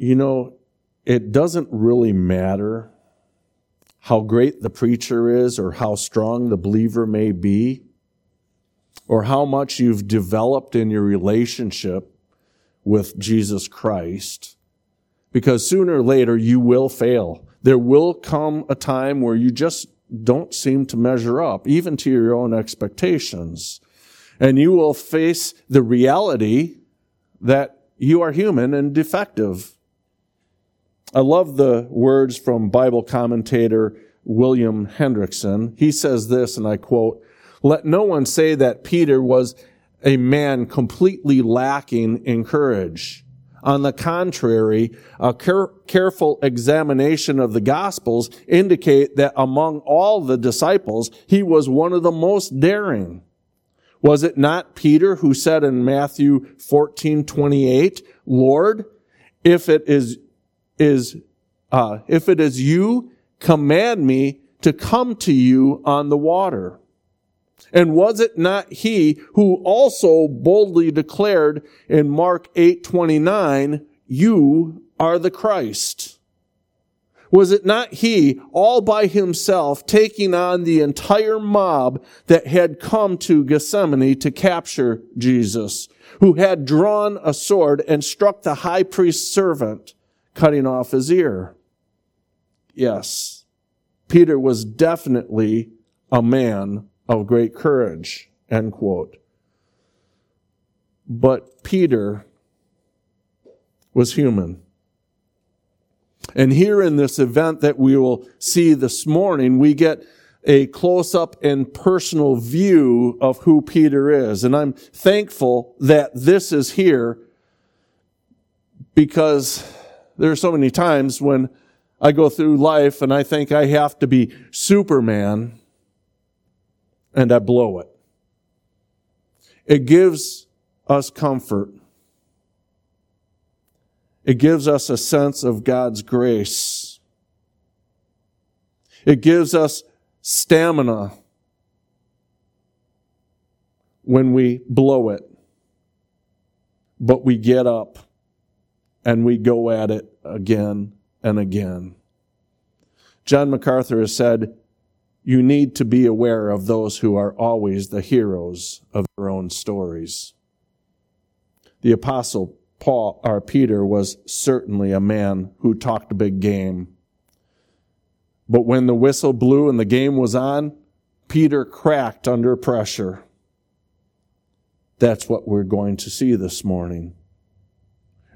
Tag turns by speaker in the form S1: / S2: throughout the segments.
S1: you know, it doesn't really matter how great the preacher is or how strong the believer may be or how much you've developed in your relationship with Jesus Christ. Because sooner or later you will fail. There will come a time where you just don't seem to measure up, even to your own expectations. And you will face the reality that you are human and defective. I love the words from Bible commentator William Hendriksen. He says this, and I quote, let no one say that Peter was a man completely lacking in courage. On the contrary, a care- careful examination of the Gospels indicate that among all the disciples, he was one of the most daring. Was it not Peter who said in Matthew 14, 28, Lord, if it is, is, uh, if it is you, command me to come to you on the water. And was it not he who also boldly declared in Mark 8:29, you are the Christ? Was it not he all by himself taking on the entire mob that had come to Gethsemane to capture Jesus, who had drawn a sword and struck the high priest's servant, cutting off his ear? Yes, Peter was definitely a man of great courage, end quote. But Peter was human. And here in this event that we will see this morning, we get a close up and personal view of who Peter is. And I'm thankful that this is here because there are so many times when I go through life and I think I have to be Superman and I blow it. It gives us comfort. It gives us a sense of God's grace. It gives us stamina when we blow it. But we get up and we go at it again and again. John MacArthur has said, you need to be aware of those who are always the heroes of their own stories. The apostle Paul or Peter was certainly a man who talked big game. But when the whistle blew and the game was on, Peter cracked under pressure. That's what we're going to see this morning.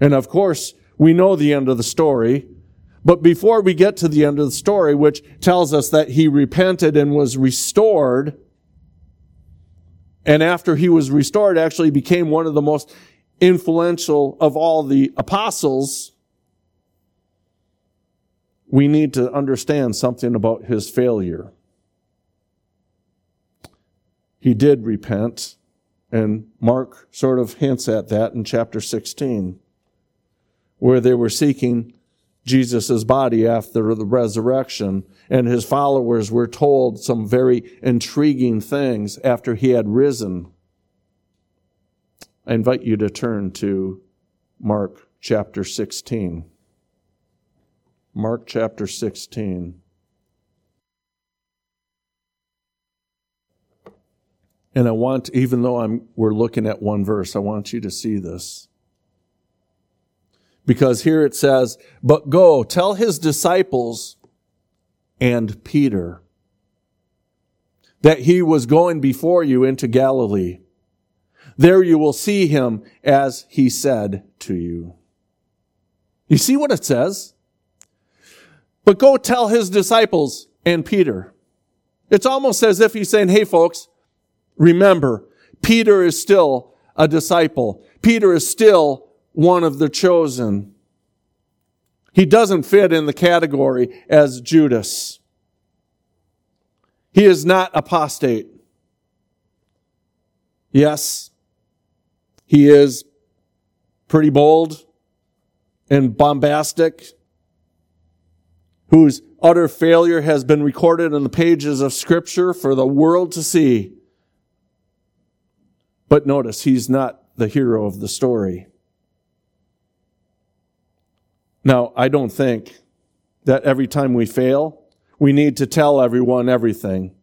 S1: And of course, we know the end of the story. But before we get to the end of the story, which tells us that he repented and was restored, and after he was restored, actually became one of the most influential of all the apostles, we need to understand something about his failure. He did repent, and Mark sort of hints at that in chapter 16, where they were seeking Jesus' body after the resurrection, and his followers were told some very intriguing things after he had risen. I invite you to turn to Mark chapter 16. Mark chapter 16. And I want, even though I'm, we're looking at one verse, I want you to see this. Because here it says, but go tell his disciples and Peter that he was going before you into Galilee. There you will see him as he said to you. You see what it says? But go tell his disciples and Peter. It's almost as if he's saying, hey folks, remember, Peter is still a disciple. Peter is still one of the chosen. He doesn't fit in the category as Judas. He is not apostate. Yes, he is pretty bold and bombastic, whose utter failure has been recorded in the pages of Scripture for the world to see. But notice, he's not the hero of the story. Now, I don't think that every time we fail, we need to tell everyone everything.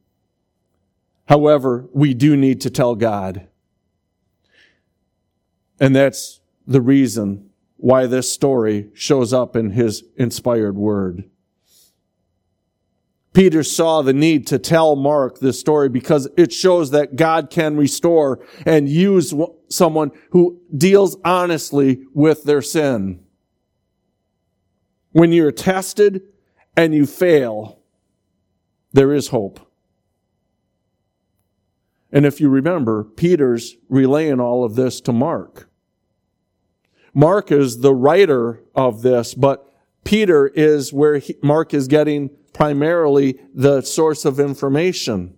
S1: However, we do need to tell God. And that's the reason why this story shows up in his inspired word. Peter saw the need to tell Mark this story because it shows that God can restore and use someone who deals honestly with their sin. When you're tested and you fail, there is hope. And if you remember, Peter's relaying all of this to Mark. Mark is the writer of this, but Peter is where he, Mark is getting primarily the source of information.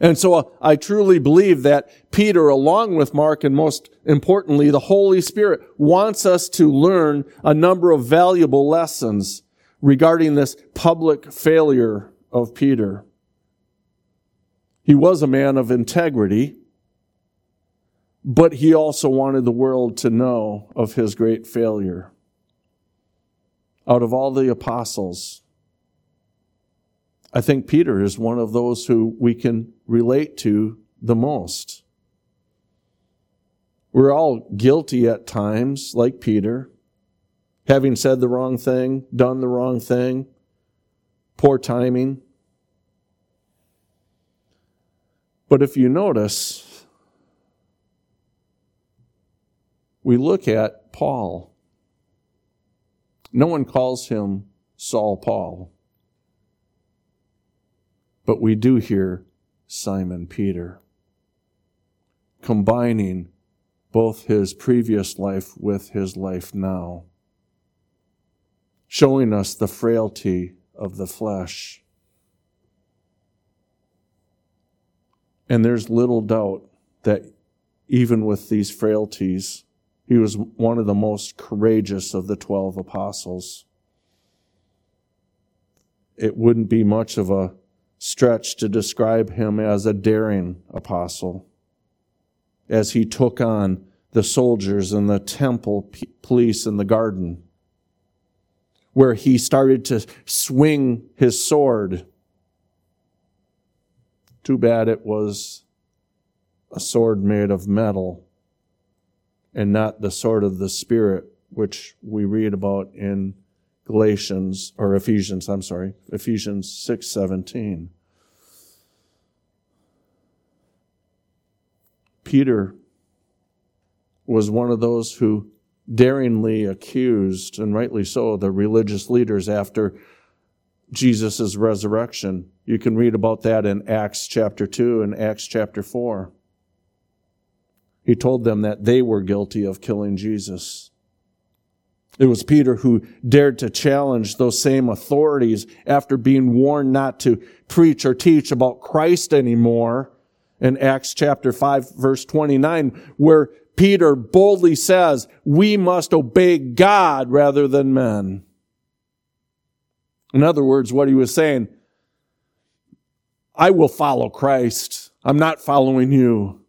S1: And so uh, I truly believe that Peter, along with Mark, and most importantly, the Holy Spirit, wants us to learn a number of valuable lessons regarding this public failure of Peter. He was a man of integrity, but he also wanted the world to know of his great failure. Out of all the apostles, I think Peter is one of those who we can relate to the most. We're all guilty at times, like Peter, having said the wrong thing, done the wrong thing, poor timing. But if you notice, we look at Paul. No one calls him Saul Paul. But we do hear Simon Peter combining both his previous life with his life now, showing us the frailty of the flesh. And there's little doubt that even with these frailties, he was one of the most courageous of the 12 apostles. It wouldn't be much of a stretch to describe him as a daring apostle as he took on the soldiers and the temple police in the garden, where he started to swing his sword. Too bad it was a sword made of metal and not the sword of the Spirit, which we read about in Galatians or Ephesians, I'm sorry, Ephesians 6:17. Peter was one of those who daringly accused, and rightly so, the religious leaders after Jesus' resurrection. You can read about that in Acts chapter 2 and Acts chapter 4. He told them that they were guilty of killing Jesus. It was Peter who dared to challenge those same authorities after being warned not to preach or teach about Christ anymore in Acts chapter 5 verse 29 where Peter boldly says, we must obey God rather than men. In other words, what he was saying, I will follow Christ. I'm not following you.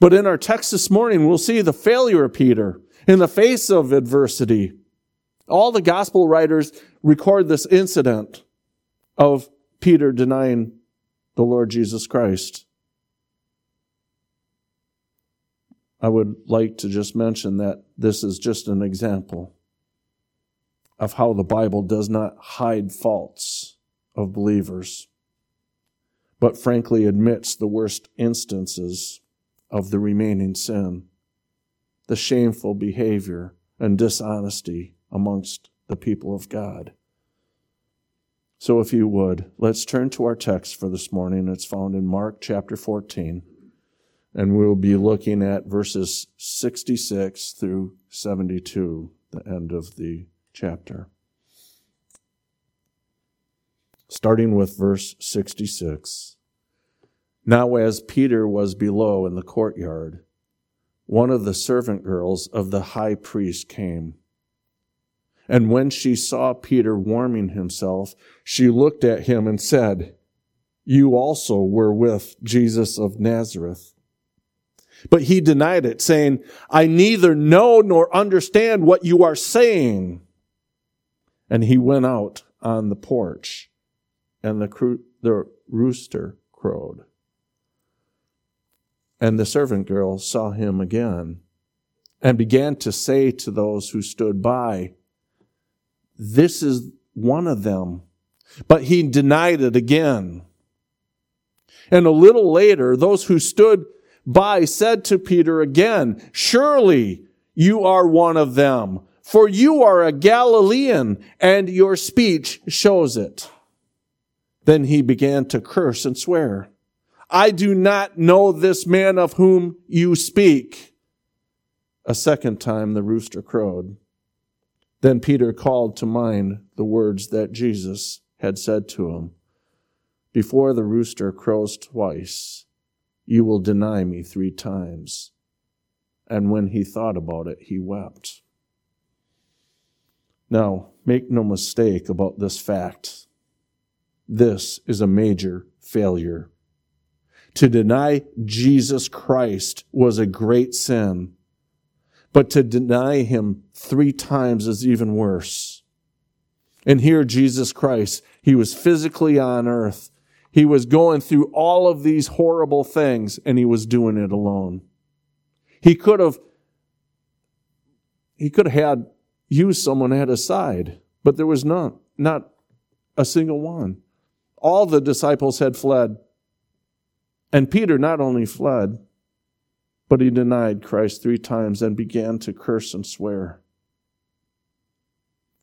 S1: But in our text this morning, we'll see the failure of Peter in the face of adversity. All the gospel writers record this incident of Peter denying the Lord Jesus Christ. I would like to just mention that this is just an example of how the Bible does not hide faults of believers, but frankly admits the worst instances of the remaining sin the shameful behavior and dishonesty amongst the people of God. So, if you would, let's turn to our text for this morning. It's found in Mark chapter 14, and we'll be looking at verses 66 through 72, the end of the chapter. Starting with verse 66. Now, as Peter was below in the courtyard, one of the servant girls of the high priest came. And when she saw Peter warming himself, she looked at him and said, You also were with Jesus of Nazareth. But he denied it, saying, I neither know nor understand what you are saying. And he went out on the porch, and the, cro- the rooster crowed. And the servant girl saw him again and began to say to those who stood by, This is one of them. But he denied it again. And a little later, those who stood by said to Peter again, Surely you are one of them, for you are a Galilean, and your speech shows it. Then he began to curse and swear. I do not know this man of whom you speak. A second time the rooster crowed. Then Peter called to mind the words that Jesus had said to him Before the rooster crows twice, you will deny me three times. And when he thought about it, he wept. Now, make no mistake about this fact. This is a major failure. To deny Jesus Christ was a great sin, but to deny him three times is even worse. And here, Jesus Christ, he was physically on earth. He was going through all of these horrible things and he was doing it alone. He could have, he could have had used someone at his side, but there was none, not a single one. All the disciples had fled. And Peter not only fled, but he denied Christ three times and began to curse and swear.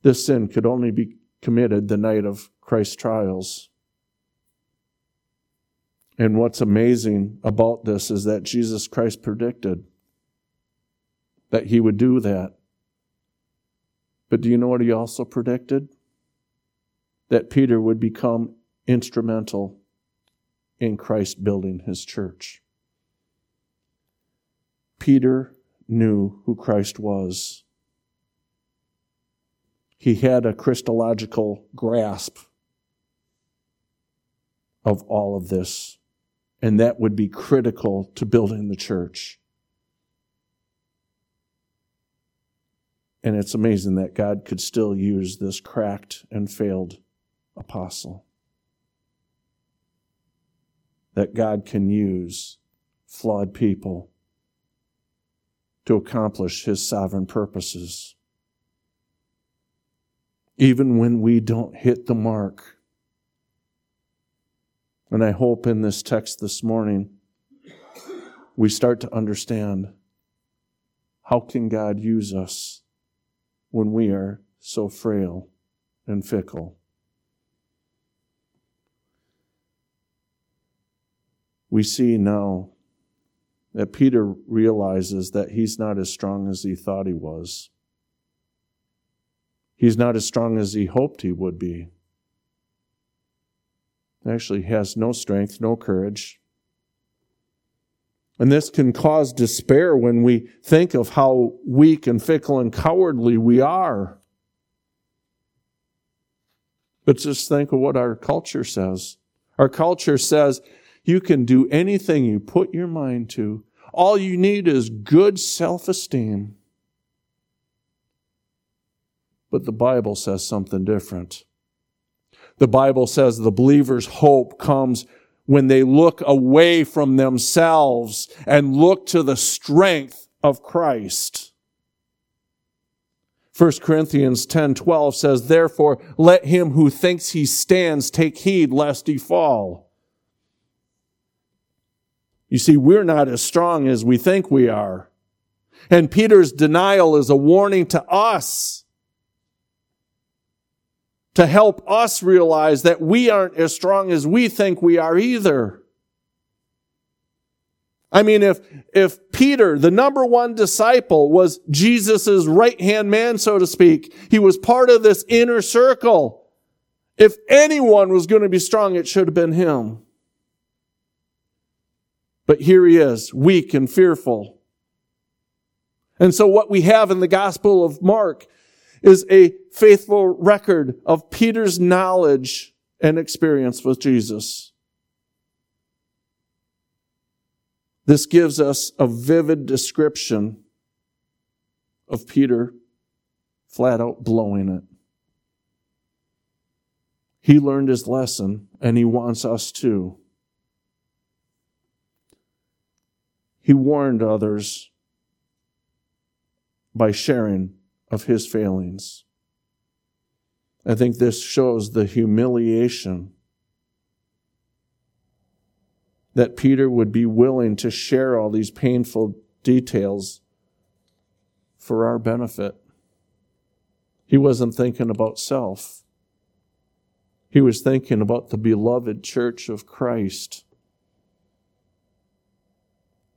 S1: This sin could only be committed the night of Christ's trials. And what's amazing about this is that Jesus Christ predicted that he would do that. But do you know what he also predicted? That Peter would become instrumental in Christ building his church. Peter knew who Christ was. He had a Christological grasp of all of this, and that would be critical to building the church. And it's amazing that God could still use this cracked and failed apostle. That God can use flawed people to accomplish his sovereign purposes. Even when we don't hit the mark. And I hope in this text this morning, we start to understand how can God use us when we are so frail and fickle. We see now that Peter realizes that he's not as strong as he thought he was. He's not as strong as he hoped he would be. Actually, he has no strength, no courage. And this can cause despair when we think of how weak and fickle and cowardly we are. But just think of what our culture says. Our culture says you can do anything you put your mind to. All you need is good self esteem. But the Bible says something different. The Bible says the believer's hope comes when they look away from themselves and look to the strength of Christ. 1 Corinthians 10:12 says, "Therefore let him who thinks he stands take heed lest he fall." You see, we're not as strong as we think we are. And Peter's denial is a warning to us to help us realize that we aren't as strong as we think we are either. I mean, if, if Peter, the number one disciple, was Jesus' right hand man, so to speak, he was part of this inner circle. If anyone was going to be strong, it should have been him. But here he is, weak and fearful. And so what we have in the Gospel of Mark is a faithful record of Peter's knowledge and experience with Jesus. This gives us a vivid description of Peter flat out blowing it. He learned his lesson and he wants us to. He warned others by sharing of his failings. I think this shows the humiliation that Peter would be willing to share all these painful details for our benefit. He wasn't thinking about self. He was thinking about the beloved church of Christ.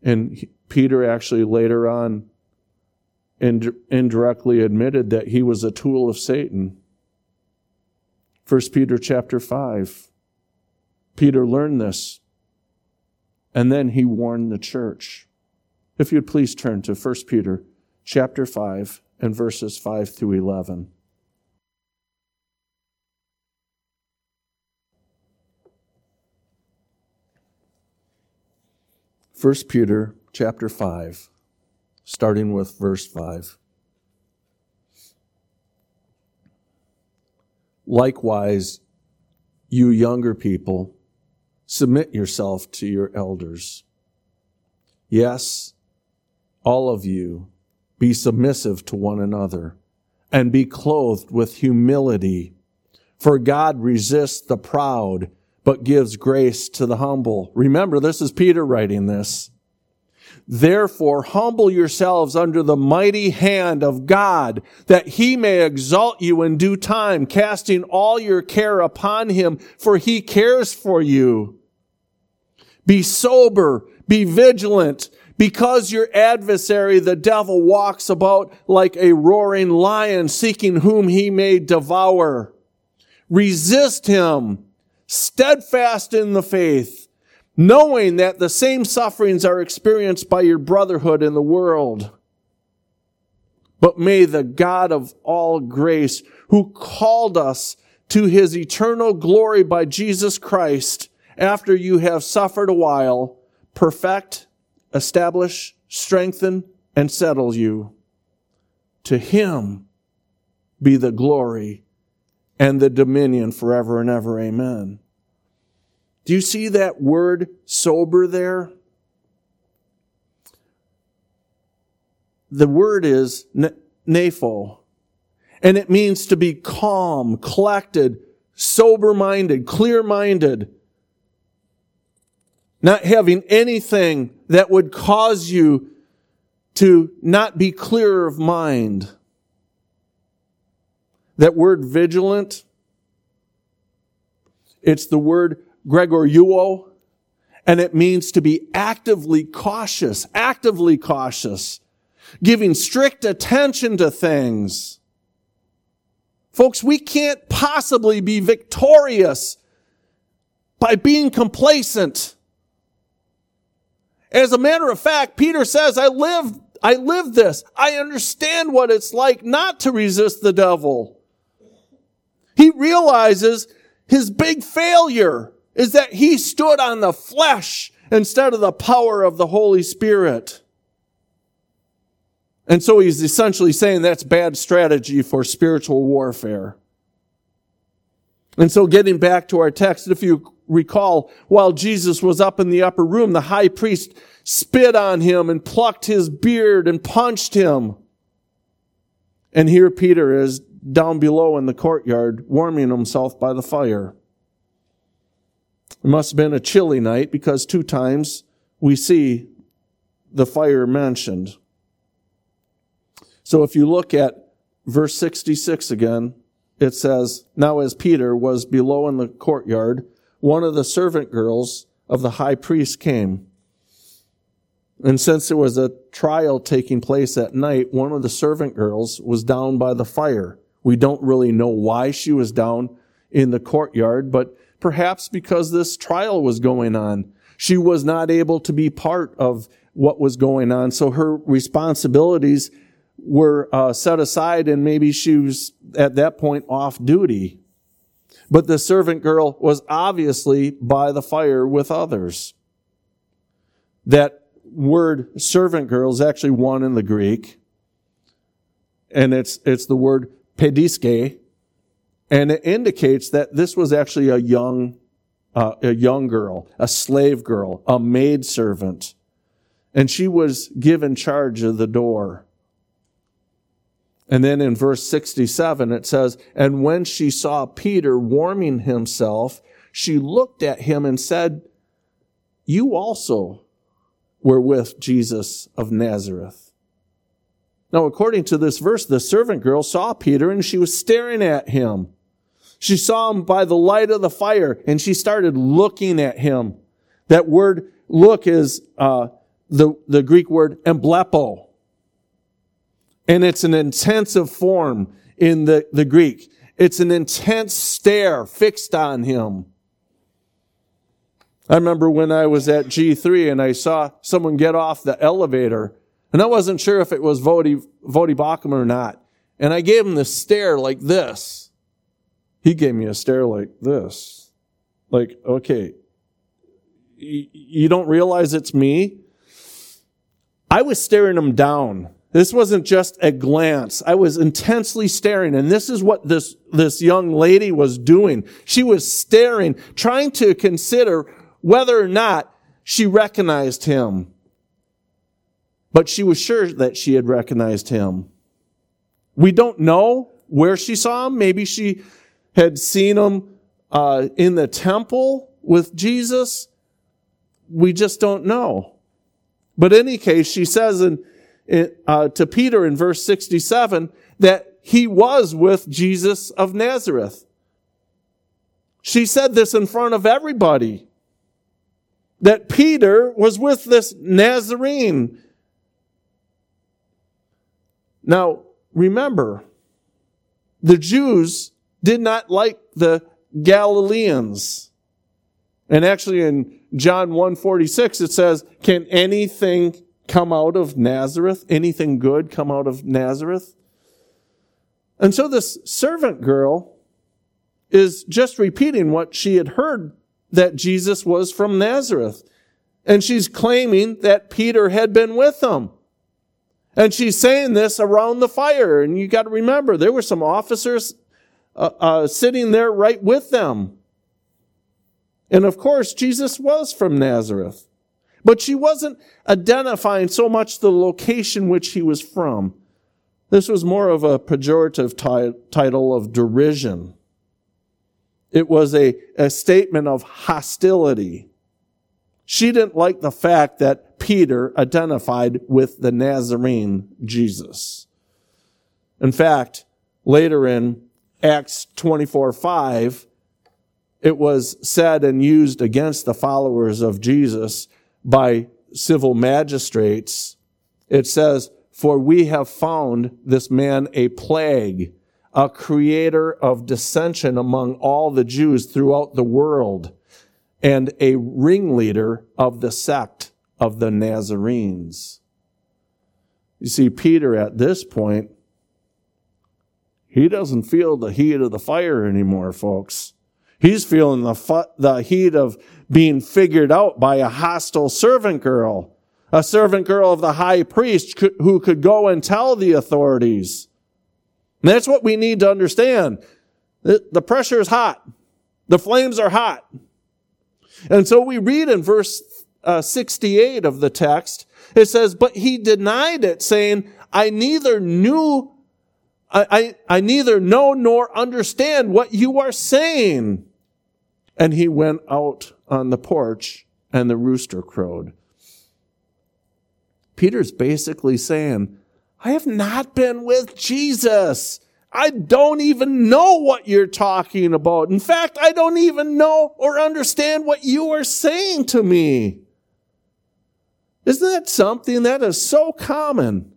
S1: And Peter actually later on indirectly admitted that he was a tool of Satan. 1 Peter chapter 5. Peter learned this. And then he warned the church. If you'd please turn to 1 Peter chapter 5 and verses 5 through 11. 1 Peter chapter 5, starting with verse 5. Likewise, you younger people, submit yourself to your elders. Yes, all of you, be submissive to one another and be clothed with humility. For God resists the proud but gives grace to the humble. Remember, this is Peter writing this. Therefore, humble yourselves under the mighty hand of God, that he may exalt you in due time, casting all your care upon him, for he cares for you. Be sober, be vigilant, because your adversary, the devil, walks about like a roaring lion, seeking whom he may devour. Resist him steadfast in the faith, knowing that the same sufferings are experienced by your brotherhood in the world. But may the God of all grace, who called us to his eternal glory by Jesus Christ, after you have suffered a while, perfect, establish, strengthen, and settle you. To him be the glory and the dominion forever and ever. Amen. Do you see that word sober there? The word is nepho, and it means to be calm, collected, sober minded, clear minded, not having anything that would cause you to not be clear of mind. That word vigilant, it's the word gregoreuo, and it means to be actively cautious, actively cautious, giving strict attention to things. Folks, we can't possibly be victorious by being complacent. As a matter of fact, Peter says, I live, I live this. I understand what it's like not to resist the devil. He realizes his big failure is that he stood on the flesh instead of the power of the Holy Spirit. And so he's essentially saying that's bad strategy for spiritual warfare. And so getting back to our text, if you recall, while Jesus was up in the upper room, the high priest spit on him and plucked his beard and punched him. And here Peter is down below in the courtyard warming himself by the fire. It must have been a chilly night because two times we see the fire mentioned. So if you look at verse 66 again, it says, Now as Peter was below in the courtyard, one of the servant girls of the high priest came. And since there was a trial taking place at night, one of the servant girls was down by the fire. We don't really know why she was down in the courtyard, but perhaps because this trial was going on. She was not able to be part of what was going on, so her responsibilities were uh, set aside, and maybe she was at that point off duty. But the servant girl was obviously by the fire with others. That word servant girl is actually one in the Greek. And it's, it's the word pediske. And it indicates that this was actually a young, uh, a young girl, a slave girl, a maid servant. And she was given charge of the door. And then in verse 67, it says, And when she saw Peter warming himself, she looked at him and said, You also were with Jesus of Nazareth. Now, according to this verse, the servant girl saw Peter and she was staring at him. She saw him by the light of the fire and she started looking at him. That word look is uh, the, the Greek word emblepo. And it's an intensive form in the, the Greek. It's an intense stare fixed on him. I remember when I was at G3 and I saw someone get off the elevator, and I wasn't sure if it was Voddie Baucham or not. And I gave him the stare like this. He gave me a stare like this. Like, okay, you don't realize it's me? I was staring him down. This wasn't just a glance. I was intensely staring. And this is what this, this young lady was doing. She was staring, trying to consider whether or not she recognized him. But she was sure that she had recognized him. We don't know where she saw him. Maybe she had seen him uh, in the temple with Jesus. We just don't know. But in any case, she says in uh, to Peter in verse 67 that he was with Jesus of Nazareth. She said this in front of everybody that Peter was with this Nazarene. Now, remember, the Jews did not like the Galileans. And actually in John 146 it says, can anything come out of Nazareth? Anything good come out of Nazareth? And so this servant girl is just repeating what she had heard that Jesus was from Nazareth. And she's claiming that Peter had been with them. And she's saying this around the fire. And you got to remember, there were some officers uh, uh, sitting there right with them. And of course, Jesus was from Nazareth. But she wasn't identifying so much the location which he was from. This was more of a pejorative t- title of derision. It was a, a statement of hostility. She didn't like the fact that Peter identified with the Nazarene Jesus. In fact, later in Acts 24 5, it was said and used against the followers of Jesus by civil magistrates, it says, For we have found this man a plague, a creator of dissension among all the Jews throughout the world, and a ringleader of the sect of the Nazarenes. You see, Peter at this point, he doesn't feel the heat of the fire anymore, folks. He's feeling the, fu- the heat of being figured out by a hostile servant girl, a servant girl of the high priest who could go and tell the authorities. And that's what we need to understand. The pressure is hot. The flames are hot. And so we read in verse uh, 68 of the text, it says, but he denied it saying, I neither knew I, I, neither know nor understand what you are saying. And he went out on the porch and the rooster crowed. Peter's basically saying, I have not been with Jesus. I don't even know what you're talking about. In fact, I don't even know or understand what you are saying to me. Isn't that something that is so common?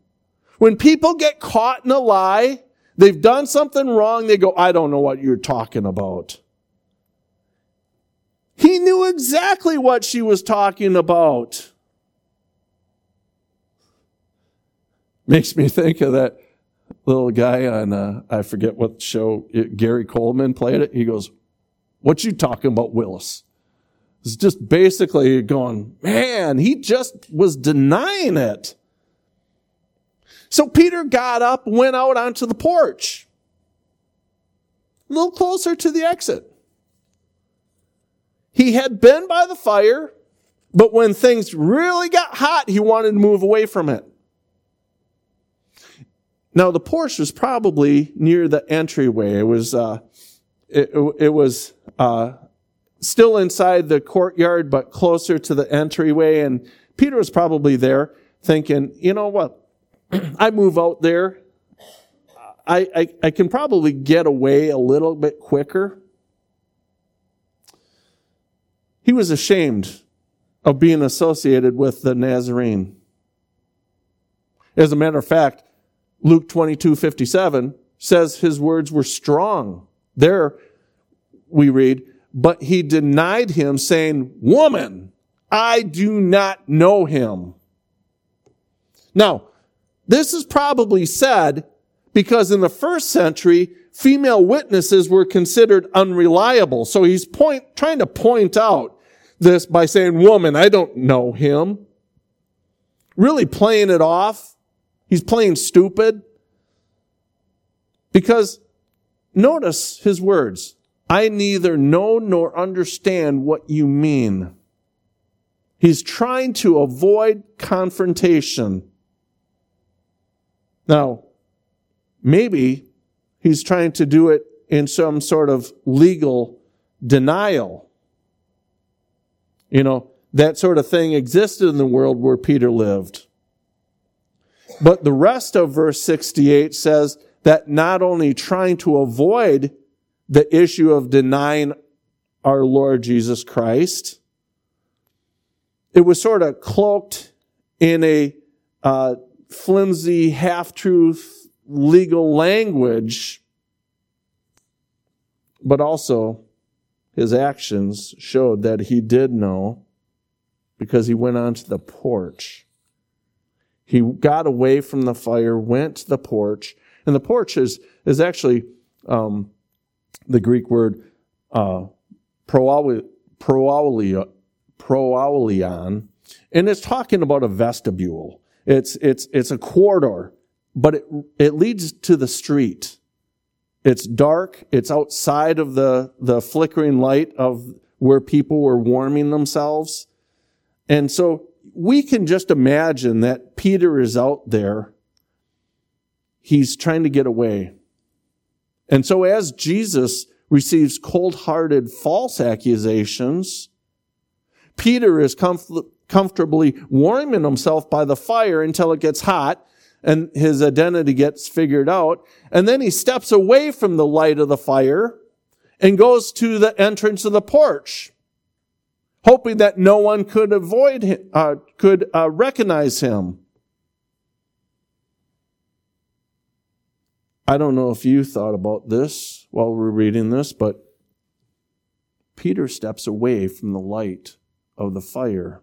S1: When people get caught in a lie, they've done something wrong, they go, I don't know what you're talking about. He knew exactly what she was talking about. Makes me think of that little guy on, uh, I forget what show, Gary Coleman played it. He goes, What you talking about, Willis? It's just basically going, man, he just was denying it. So Peter got up, went out onto the porch, a little closer to the exit. He had been by the fire, but when things really got hot, he wanted to move away from it. Now the porch was probably near the entryway. It was, uh, it, it was, uh, still inside the courtyard, but closer to the entryway. And Peter was probably there thinking, you know what? I move out there. I, I, I can probably get away a little bit quicker. He was ashamed of being associated with the Nazarene. As a matter of fact, Luke 22, 57 says his words were strong. There we read, but he denied him saying, woman, I do not know him. Now, this is probably said because in the first century, female witnesses were considered unreliable. So he's point, trying to point out this by saying, woman, I don't know him. Really playing it off. He's playing stupid. Because notice his words. I neither know nor understand what you mean. He's trying to avoid confrontation. Now, maybe he's trying to do it in some sort of legal denial. You know, that sort of thing existed in the world where Peter lived. But the rest of verse 68 says that not only trying to avoid the issue of denying our Lord Jesus Christ, it was sort of cloaked in a uh, flimsy, half truth legal language, but also his actions showed that he did know because he went onto the porch. He got away from the fire, went to the porch, and the porch is, is actually um, the Greek word uh, proaulion, and it's talking about a vestibule. It's, it's, it's a corridor, but it, it leads to the street. It's dark. It's outside of the, the flickering light of where people were warming themselves. And so we can just imagine that Peter is out there. He's trying to get away. And so as Jesus receives cold-hearted false accusations, Peter is comf- comfortably warming himself by the fire until it gets hot and his identity gets figured out. And then he steps away from the light of the fire and goes to the entrance of the porch, hoping that no one could avoid him, uh, could uh, recognize him. I don't know if you thought about this while we're reading this, but Peter steps away from the light of the fire.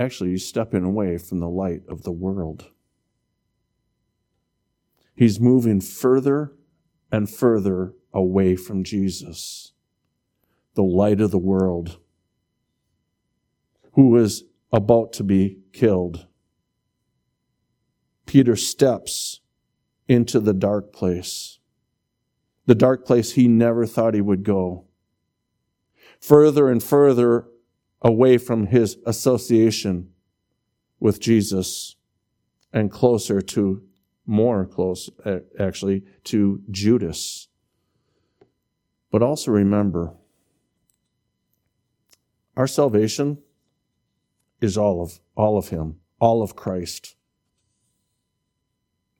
S1: Actually, he's stepping away from the light of the world. He's moving further and further away from Jesus, the light of the world, who is about to be killed. Peter steps into the dark place, the dark place he never thought he would go. Further and further away from his association with Jesus and closer to, more close actually, to Judas. But also remember, our salvation is all of, all of him, all of Christ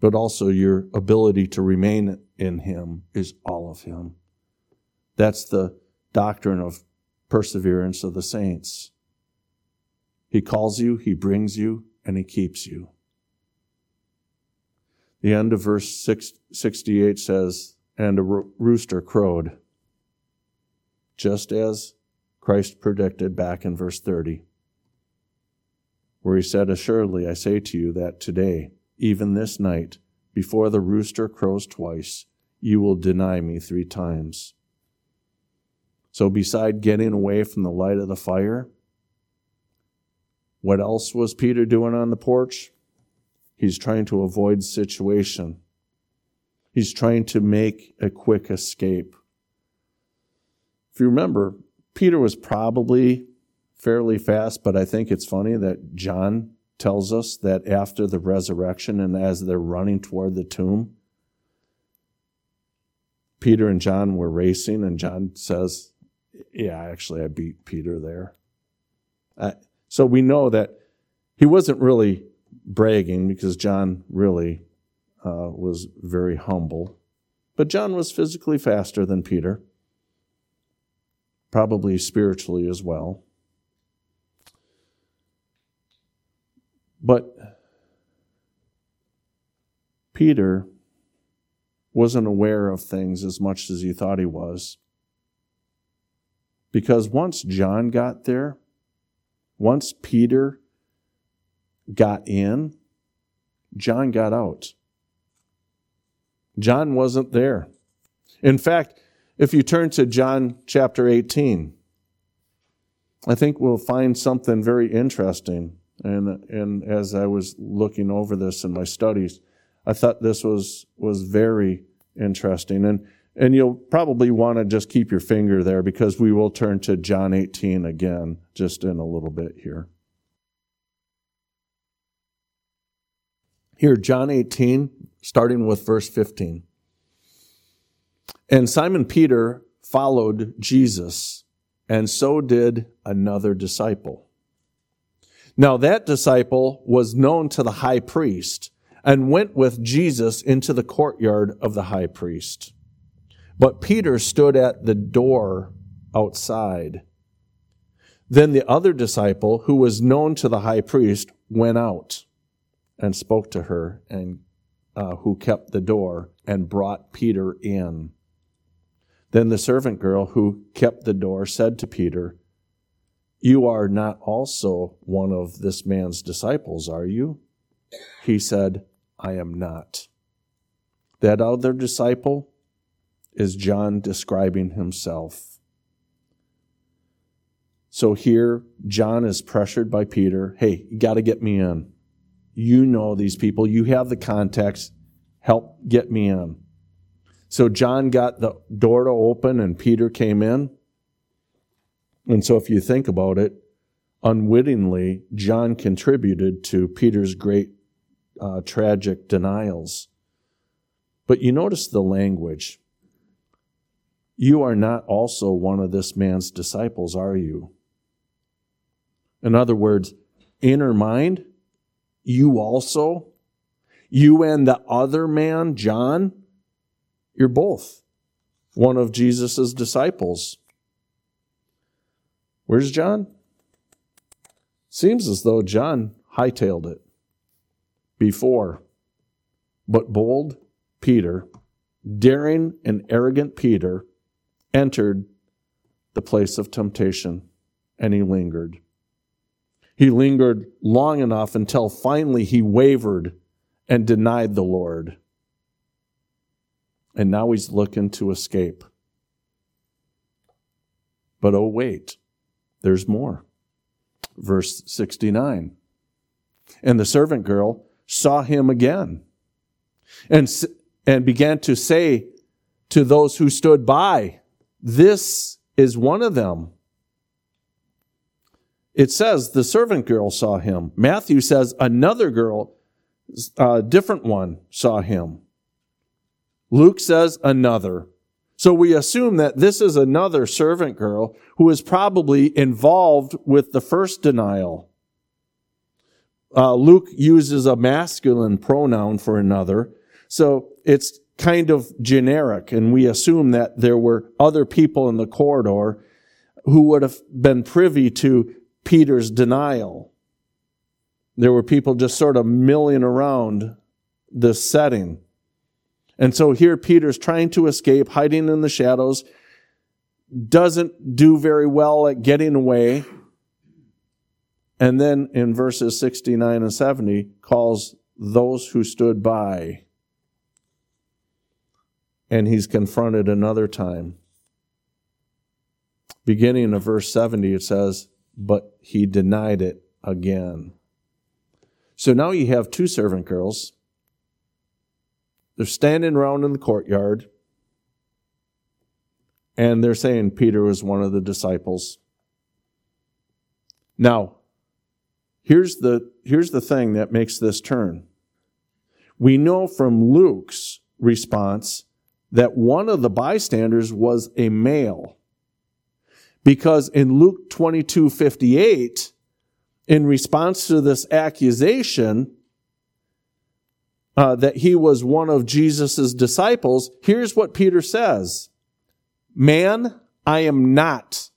S1: but also your ability to remain in Him is all of Him. That's the doctrine of perseverance of the saints. He calls you, He brings you, and He keeps you. The end of verse 68 says, And a rooster crowed, just as Christ predicted back in verse 30, where He said, Assuredly, I say to you that today, even this night, before the rooster crows twice, you will deny me three times. So, beside getting away from the light of the fire, what else was Peter doing on the porch? He's trying to avoid situation. He's trying to make a quick escape. If you remember, Peter was probably fairly fast, but I think it's funny that John tells us that after the resurrection and as they're running toward the tomb, Peter and John were racing, and John says, Yeah, actually, I beat Peter there. Uh, so we know that he wasn't really bragging because John really uh, was very humble. But John was physically faster than Peter, probably spiritually as well. But Peter wasn't aware of things as much as he thought he was. Because once John got there, once Peter got in, John got out. John wasn't there. In fact, if you turn to John chapter 18, I think we'll find something very interesting. And, and as I was looking over this in my studies, I thought this was, was very interesting. And, and you'll probably want to just keep your finger there because we will turn to John 18 again just in a little bit here. Here, John 18, starting with verse 15. And Simon Peter followed Jesus, and so did another disciple. Now that disciple was known to the high priest and went with Jesus into the courtyard of the high priest. But Peter stood at the door outside. Then the other disciple, who was known to the high priest, went out and spoke to her, and uh, who kept the door, and brought Peter in. Then the servant girl who kept the door said to Peter, You are not also one of this man's disciples, are you? He said, I am not. That other disciple is John describing himself. So here, John is pressured by Peter. Hey, you got to get me in. You know these people. You have the context. Help get me in. So John got the door to open and Peter came in. And so if you think about it, unwittingly, John contributed to Peter's great uh, tragic denials. But you notice the language. You are not also one of this man's disciples, are you? In other words, inner mind, you also, you and the other man, John, you're both one of Jesus' disciples. Where's John? Seems as though John hightailed it before. But bold Peter, daring and arrogant Peter, entered the place of temptation and he lingered. He lingered long enough until finally he wavered and denied the Lord. And now he's looking to escape. But oh, wait, there's more. Verse 69. And the servant girl saw him again and, and began to say to those who stood by, This is one of them. It says the servant girl saw him. Matthew says another girl, a different one, saw him. Luke says another. So we assume that this is another servant girl who is probably involved with the first denial. Uh, Luke uses a masculine pronoun for another. So it's kind of generic, and we assume that there were other people in the corridor who would have been privy to Peter's denial. There were people just sort of milling around this setting. And so here Peter's trying to escape, hiding in the shadows, doesn't do very well at getting away. And then in verses 69 and 70, calls those who stood by. And he's confronted another time. Beginning of verse 70, it says, But he denied it again. So now you have two servant girls. They're standing around in the courtyard, and they're saying Peter was one of the disciples. Now, here's the, here's the thing that makes this turn. We know from Luke's response that one of the bystanders was a male. Because in Luke 22 58, in response to this accusation uh, that he was one of Jesus' disciples, here's what Peter says Man, I am not.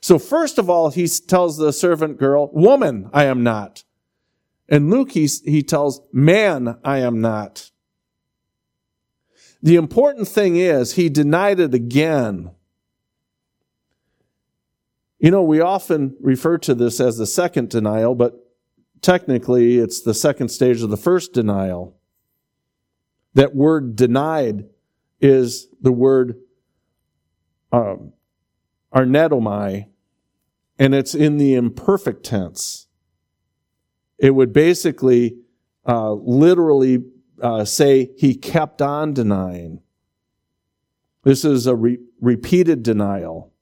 S1: So, first of all, he tells the servant girl, Woman, I am not. And Luke, he, he tells, Man, I am not. The important thing is, he denied it again. You know, we often refer to this as the second denial, but technically it's the second stage of the first denial. That word denied is the word um, arnetomai, and it's in the imperfect tense. It would basically uh, literally uh, say he kept on denying. This is a re- repeated denial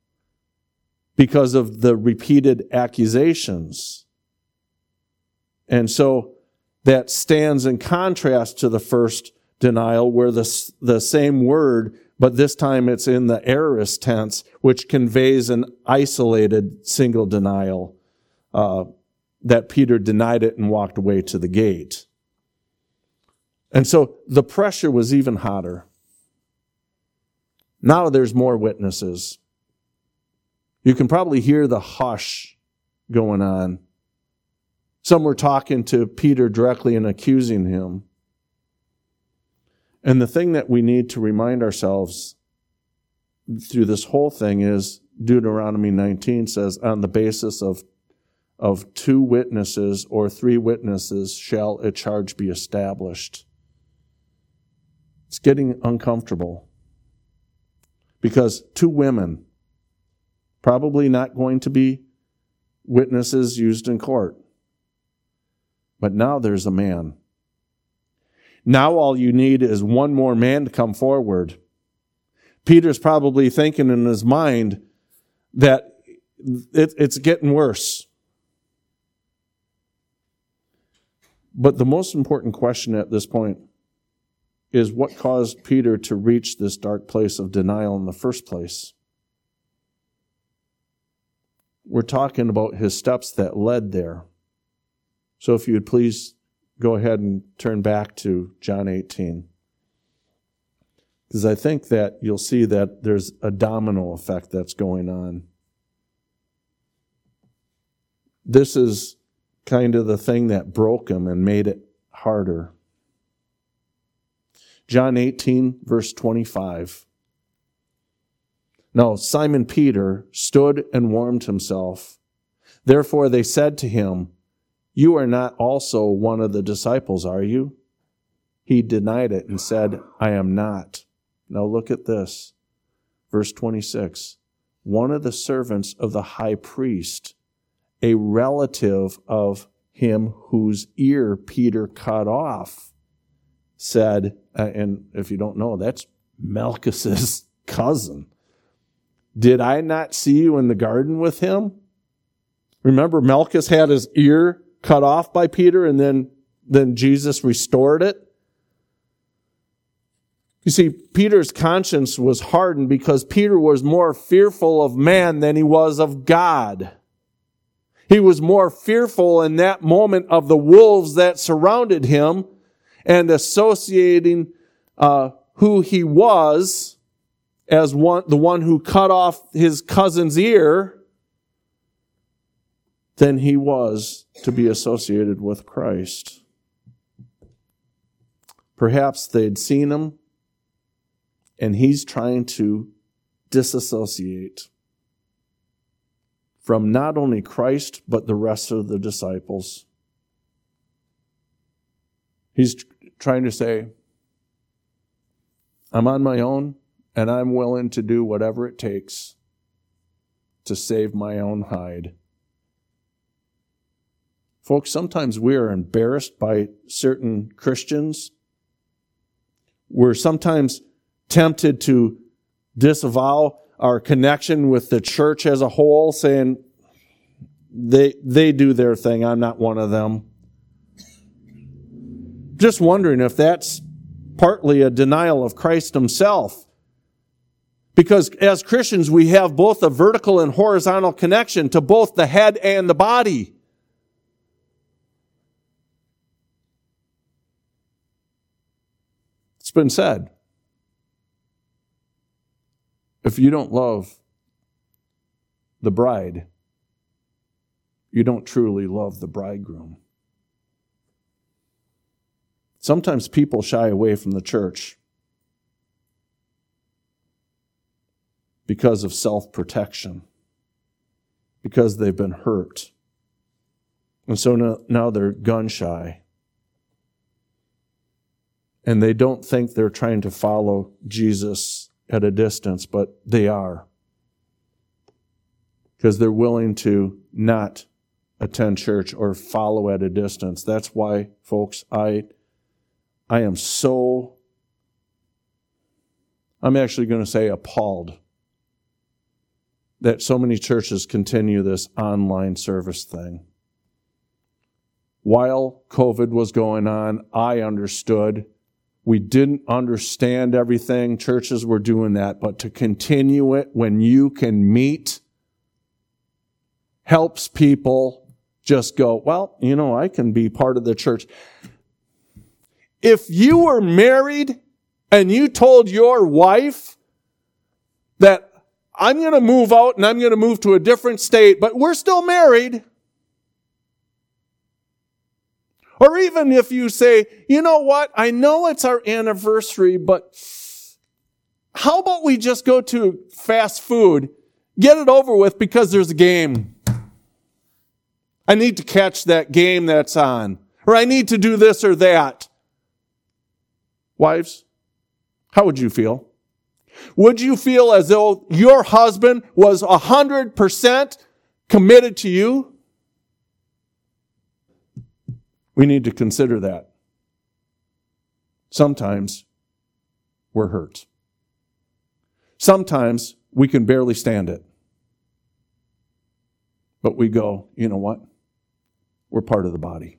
S1: because of the repeated accusations. And so that stands in contrast to the first denial where the, the same word, but this time it's in the aorist tense, which conveys an isolated single denial, uh, that Peter denied it and walked away to the gate. And so the pressure was even hotter. Now there's more witnesses. You can probably hear the hush going on. Some were talking to Peter directly and accusing him. And the thing that we need to remind ourselves through this whole thing is Deuteronomy 19 says, on the basis of, of two witnesses or three witnesses shall a charge be established. It's getting uncomfortable because two women, probably not going to be witnesses used in court. But now there's a man. Now all you need is one more man to come forward. Peter's probably thinking in his mind that it, it's getting worse. But the most important question at this point is what caused Peter to reach this dark place of denial in the first place. We're talking about his steps that led there. So if you would please go ahead and turn back to John 18. Because I think that you'll see that there's a domino effect that's going on. This is kind of the thing that broke him and made it harder. John 18, verse 25. Now, Simon Peter stood and warmed himself. Therefore, they said to him, You are not also one of the disciples, are you? He denied it and said, I am not. Now, look at this. Verse 26. One of the servants of the high priest, a relative of him whose ear Peter cut off, said, and if you don't know, that's Malchus's cousin. Did I not see you in the garden with him? Remember, Malchus had his ear cut off by Peter and then, then Jesus restored it? You see, Peter's conscience was hardened because Peter was more fearful of man than he was of God. He was more fearful in that moment of the wolves that surrounded him and associating uh, who he was as one, the one who cut off his cousin's ear than he was to be associated with Christ. Perhaps they'd seen him and he's trying to disassociate from not only Christ, but the rest of the disciples. He's trying to say, I'm on my own and I'm willing to do whatever it takes to save my own hide. Folks, sometimes we are embarrassed by certain Christians. We're sometimes tempted to disavow our connection with the church as a whole, saying, they, they do their thing. I'm not one of them. Just wondering if that's partly a denial of Christ himself. Because as Christians, we have both a vertical and horizontal connection to both the head and the body. It's been said. If you don't love the bride, you don't truly love the bridegroom. Sometimes people shy away from the church because of self protection, because they've been hurt. And so now they're gun shy. And they don't think they're trying to follow Jesus at a distance, but they are. Because they're willing to not attend church or follow at a distance. That's why, folks, I, I am so, I'm actually going to say appalled that so many churches continue this online service thing. While COVID was going on, I understood. We didn't understand everything. Churches were doing that. But to continue it when you can meet helps people just go, well, you know, I can be part of the church. If you were married and you told your wife that I'm going to move out and I'm going to move to a different state, but we're still married. Or even if you say, you know what? I know it's our anniversary, but how about we just go to fast food, get it over with because there's a game. I need to catch that game that's on. Or I need to do this or that. Wives, how would you feel? Would you feel as though your husband was a hundred percent committed to you? We need to consider that. Sometimes we're hurt. Sometimes we can barely stand it. But we go, you know what? We're part of the body.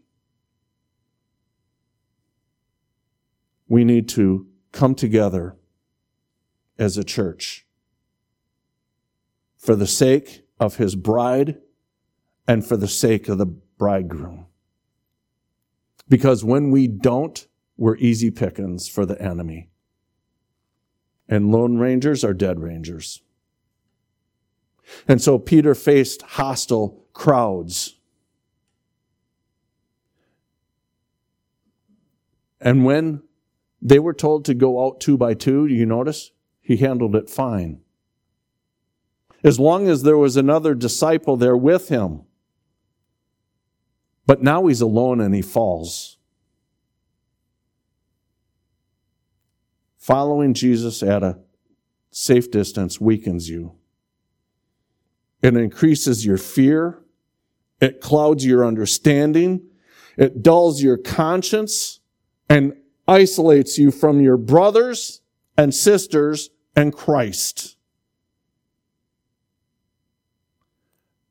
S1: We need to come together as a church for the sake of his bride and for the sake of the bridegroom. Because when we don't, we're easy pickings for the enemy. And lone rangers are dead rangers. And so Peter faced hostile crowds And when they were told to go out two by two, do you notice? He handled it fine. As long as there was another disciple there with him. But now he's alone and he falls. Following Jesus at a safe distance weakens you. It increases your fear. It clouds your understanding. It dulls your conscience and isolates you from your brothers and sisters and Christ.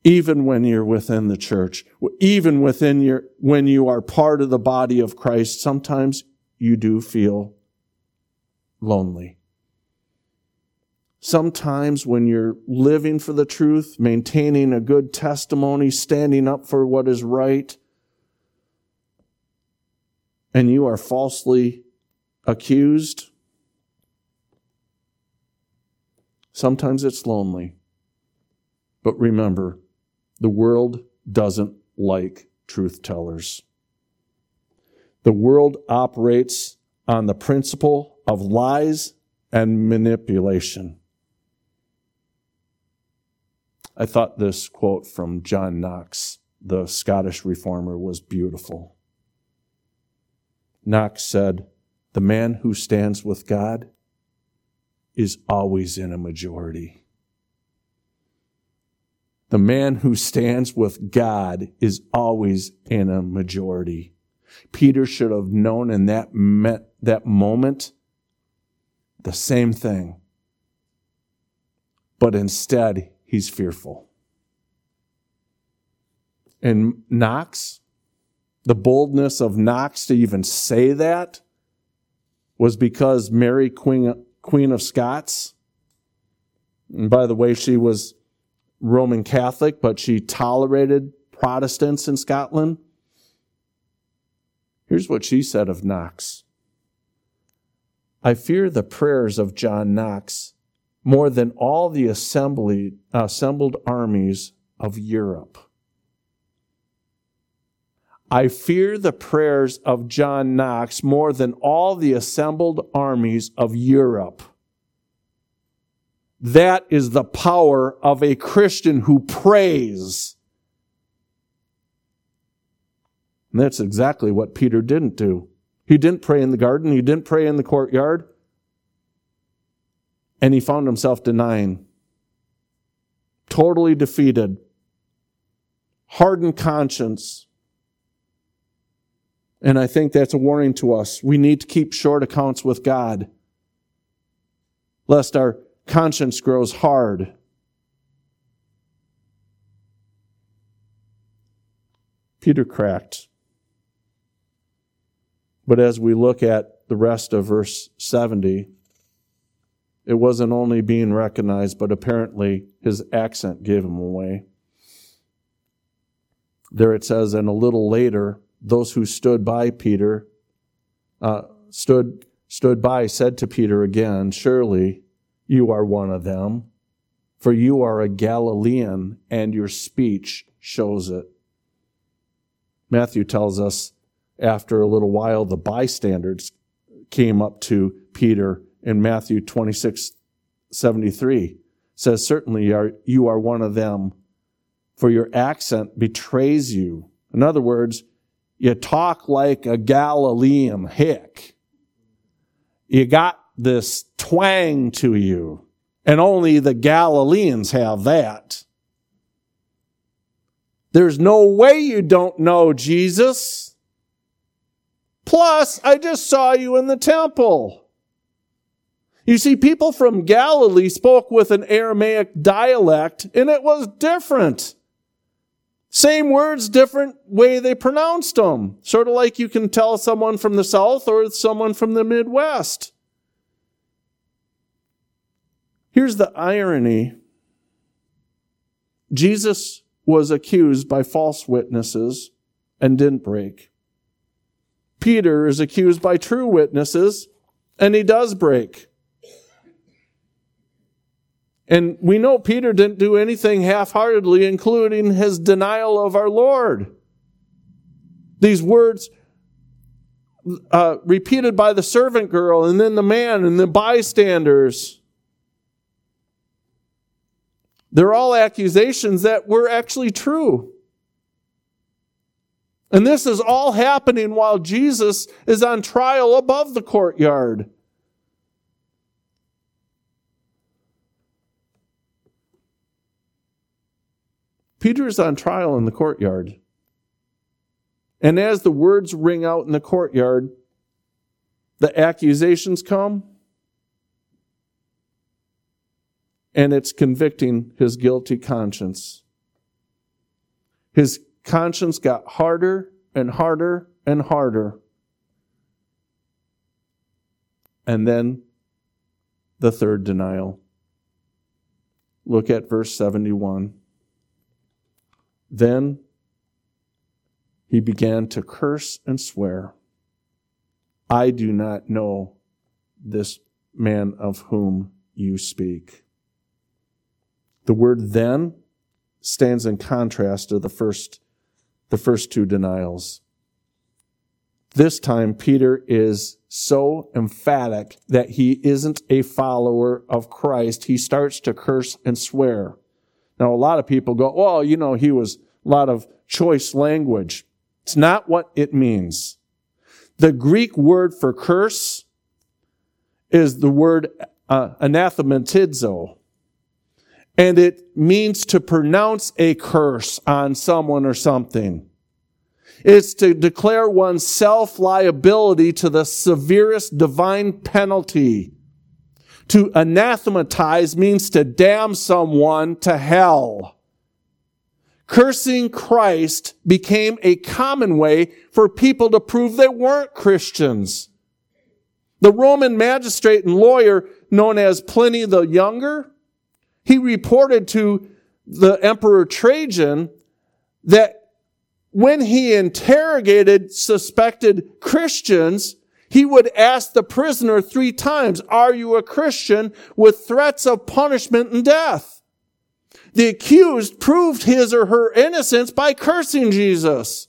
S1: Even when you're within the church, even within your, when you are part of the body of Christ, sometimes you do feel lonely. Sometimes when you're living for the truth, maintaining a good testimony, standing up for what is right, and you are falsely accused, sometimes it's lonely. But remember, the world doesn't like truth tellers. The world operates on the principle of lies and manipulation. I thought this quote from John Knox, the Scottish reformer, was beautiful. Knox said, The man who stands with God is always in a majority. The man who stands with God is always in a majority. Peter should have known in that, met, that moment the same thing. But instead, he's fearful. And Knox, the boldness of Knox to even say that was because Mary, Queen, Queen of Scots, and by the way, she was Roman Catholic, but she tolerated Protestants in Scotland. Here's what she said of Knox I fear the prayers of John Knox more than all the assembly, assembled armies of Europe. I fear the prayers of John Knox more than all the assembled armies of Europe. That is the power of a Christian who prays. And that's exactly what Peter didn't do. He didn't pray in the garden. He didn't pray in the courtyard. And he found himself denying. Totally defeated. Hardened conscience. And I think that's a warning to us. We need to keep short accounts with God, lest our conscience grows hard. Peter cracked. But as we look at the rest of verse 70, it wasn't only being recognized, but apparently his accent gave him away. There it says, and a little later, those who stood by Peter, uh, stood, stood by, said to Peter again, Surely you are one of them, for you are a Galilean, and your speech shows it. Matthew tells us after a little while, the bystanders came up to Peter in Matthew 26 73. Says, Certainly you are, you are one of them, for your accent betrays you. In other words, you talk like a Galilean hick. You got this twang to you, and only the Galileans have that. There's no way you don't know Jesus. Plus, I just saw you in the temple. You see, people from Galilee spoke with an Aramaic dialect, and it was different. Same words, different way they pronounced them. Sort of like you can tell someone from the South or someone from the Midwest. Here's the irony Jesus was accused by false witnesses and didn't break. Peter is accused by true witnesses, and he does break. And we know Peter didn't do anything half heartedly, including his denial of our Lord. These words uh, repeated by the servant girl, and then the man, and the bystanders. They're all accusations that were actually true. And this is all happening while Jesus is on trial above the courtyard. Peter is on trial in the courtyard. And as the words ring out in the courtyard, the accusations come, and it's convicting his guilty conscience. His conscience got harder and harder and harder. And then the third denial. Look at verse 71. Then he began to curse and swear, I do not know this man of whom you speak. The word then stands in contrast to the first the first two denials. This time, Peter is so emphatic that he isn't a follower of Christ. He starts to curse and swear. Now, a lot of people go, well, you know, he was a lot of choice language. It's not what it means. The Greek word for curse is the word uh, anathematizo. And it means to pronounce a curse on someone or something. It's to declare one's self liability to the severest divine penalty. To anathematize means to damn someone to hell. Cursing Christ became a common way for people to prove they weren't Christians. The Roman magistrate and lawyer known as Pliny the Younger, he reported to the Emperor Trajan that when he interrogated suspected Christians, he would ask the prisoner three times, are you a Christian with threats of punishment and death? The accused proved his or her innocence by cursing Jesus.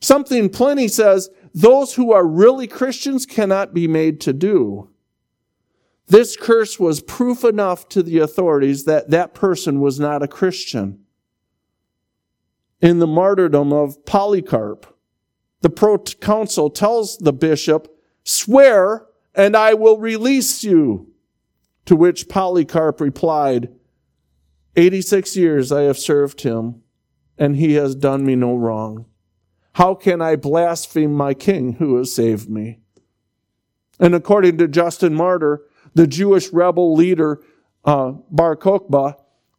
S1: Something Pliny says, those who are really Christians cannot be made to do. This curse was proof enough to the authorities that that person was not a Christian. In the martyrdom of Polycarp, the proconsul tells the bishop, swear and I will release you. To which Polycarp replied, 86 years I have served him and he has done me no wrong. How can I blaspheme my king who has saved me? And according to Justin Martyr, the Jewish rebel leader, uh, Bar Kokhba,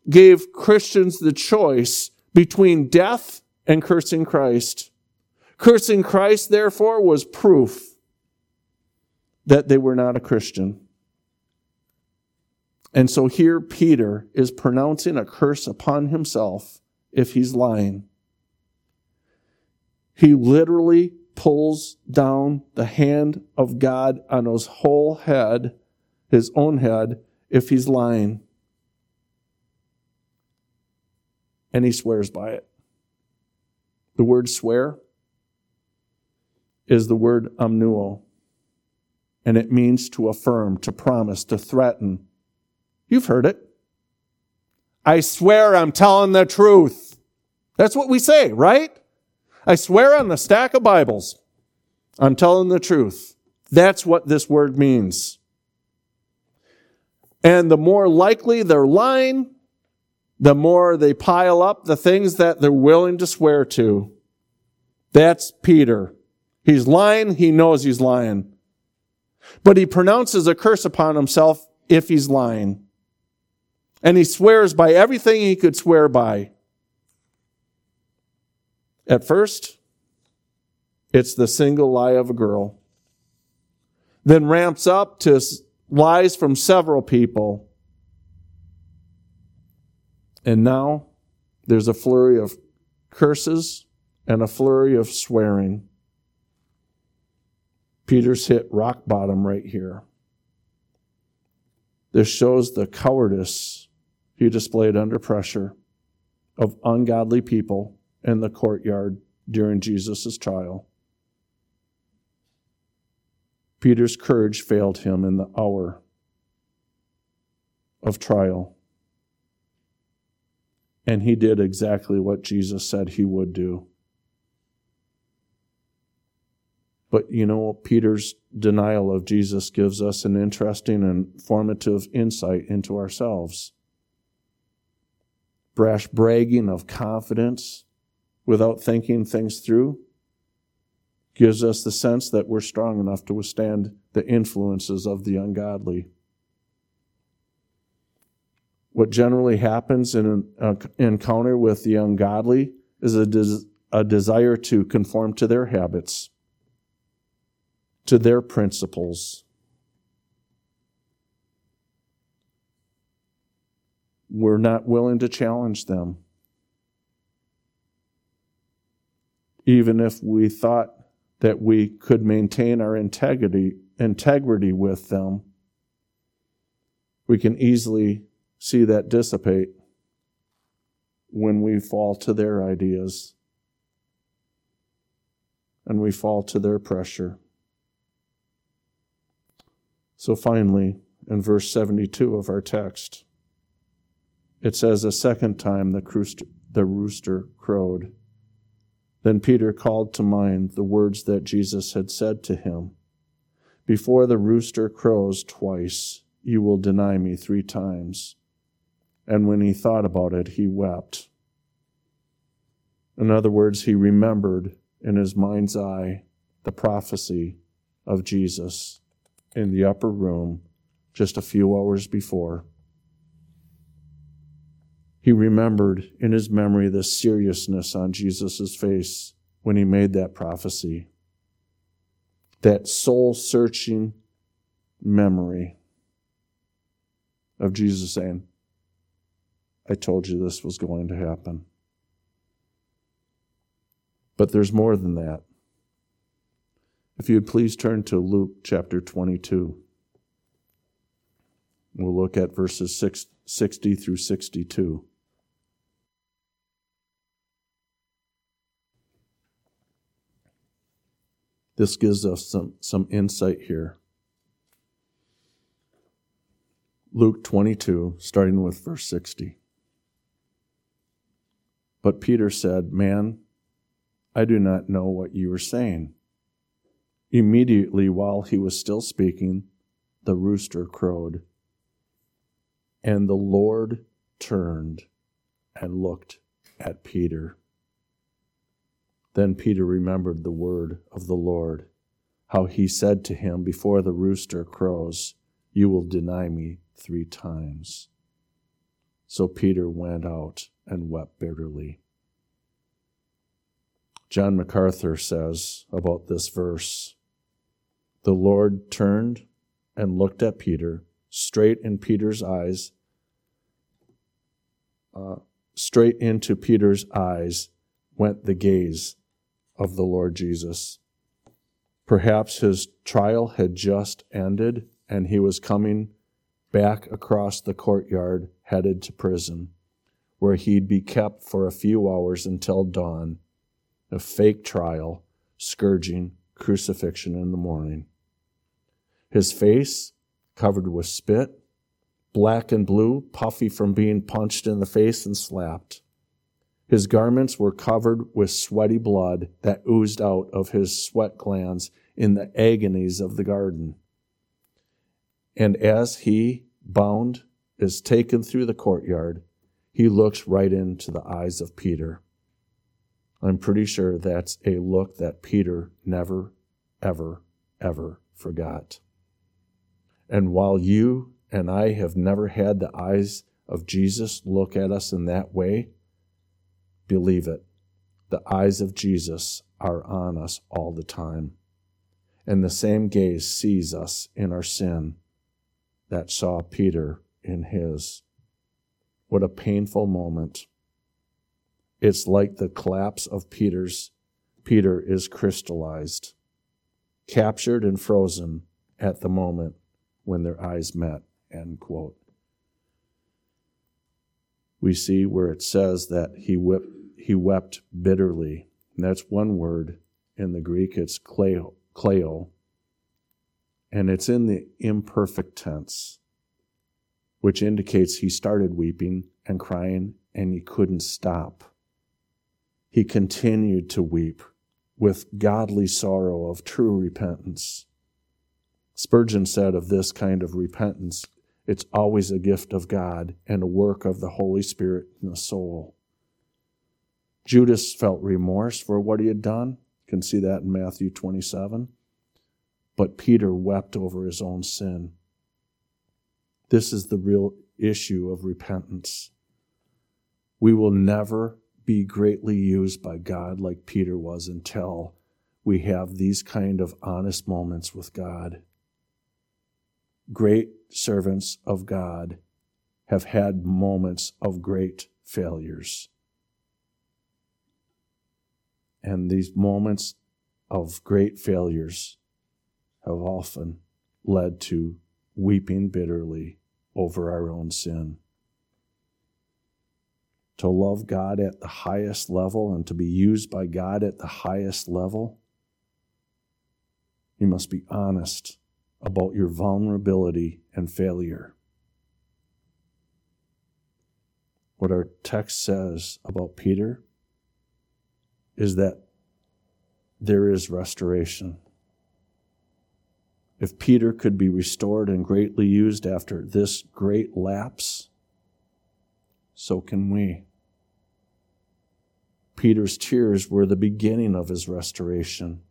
S1: gave Christians the choice between death and cursing Christ. Cursing Christ, therefore, was proof that they were not a Christian. And so here Peter is pronouncing a curse upon himself if he's lying. He literally pulls down the hand of God on his whole head, his own head, if he's lying. And he swears by it. The word swear is the word amnuo, and it means to affirm, to promise, to threaten. You've heard it. I swear I'm telling the truth. That's what we say, right? I swear on the stack of Bibles, I'm telling the truth. That's what this word means. And the more likely they're lying, the more they pile up the things that they're willing to swear to. That's Peter. He's lying. He knows he's lying. But he pronounces a curse upon himself if he's lying. And he swears by everything he could swear by. At first, it's the single lie of a girl. Then ramps up to lies from several people. And now there's a flurry of curses and a flurry of swearing. Peter's hit rock bottom right here. This shows the cowardice he displayed under pressure of ungodly people in the courtyard during Jesus' trial. Peter's courage failed him in the hour of trial. And he did exactly what Jesus said he would do. But you know, Peter's denial of Jesus gives us an interesting and formative insight into ourselves. Brash bragging of confidence without thinking things through gives us the sense that we're strong enough to withstand the influences of the ungodly. What generally happens in an uh, encounter with the ungodly is a, des- a desire to conform to their habits, to their principles. We're not willing to challenge them. even if we thought that we could maintain our integrity integrity with them we can easily see that dissipate when we fall to their ideas and we fall to their pressure so finally in verse 72 of our text it says a second time the the rooster crowed then Peter called to mind the words that Jesus had said to him Before the rooster crows twice, you will deny me three times. And when he thought about it, he wept. In other words, he remembered in his mind's eye the prophecy of Jesus in the upper room just a few hours before. He remembered in his memory the seriousness on Jesus' face when he made that prophecy. That soul searching memory of Jesus saying, I told you this was going to happen. But there's more than that. If you'd please turn to Luke chapter 22. We'll look at verses 6, 60 through 62. This gives us some, some insight here. Luke 22, starting with verse 60. But Peter said, Man, I do not know what you are saying. Immediately while he was still speaking, the rooster crowed. And the Lord turned and looked at Peter. Then Peter remembered the word of the Lord, how he said to him, Before the rooster crows, you will deny me three times. So Peter went out and wept bitterly. John MacArthur says about this verse The Lord turned and looked at Peter, straight in Peter's eyes, uh, straight into Peter's eyes went the gaze of the Lord Jesus. Perhaps his trial had just ended and he was coming back across the courtyard headed to prison, where he'd be kept for a few hours until dawn, a fake trial, scourging, crucifixion in the morning. His face covered with spit, black and blue, puffy from being punched in the face and slapped. His garments were covered with sweaty blood that oozed out of his sweat glands in the agonies of the garden. And as he, bound, is taken through the courtyard, he looks right into the eyes of Peter. I'm pretty sure that's a look that Peter never, ever, ever forgot. And while you and I have never had the eyes of Jesus look at us in that way, believe it. The eyes of Jesus are on us all the time. And the same gaze sees us in our sin that saw Peter in his. What a painful moment. It's like the collapse of Peter's. Peter is crystallized, captured and frozen at the moment when their eyes met. End quote. We see where it says that he wept, he wept bitterly. And that's one word in the Greek. It's kleo and it's in the imperfect tense, which indicates he started weeping and crying and he couldn't stop. He continued to weep with godly sorrow of true repentance. Spurgeon said of this kind of repentance, it's always a gift of God and a work of the Holy Spirit in the soul. Judas felt remorse for what he had done. You can see that in Matthew 27 but Peter wept over his own sin. This is the real issue of repentance. We will never be greatly used by God like Peter was until we have these kind of honest moments with God. Great servants of God have had moments of great failures. And these moments of great failures have often led to weeping bitterly over our own sin. To love God at the highest level and to be used by God at the highest level, you must be honest about your vulnerability and failure. What our text says about Peter is that there is restoration If Peter could be restored and greatly used after this great lapse, so can we. Peter's tears were the beginning of his restoration.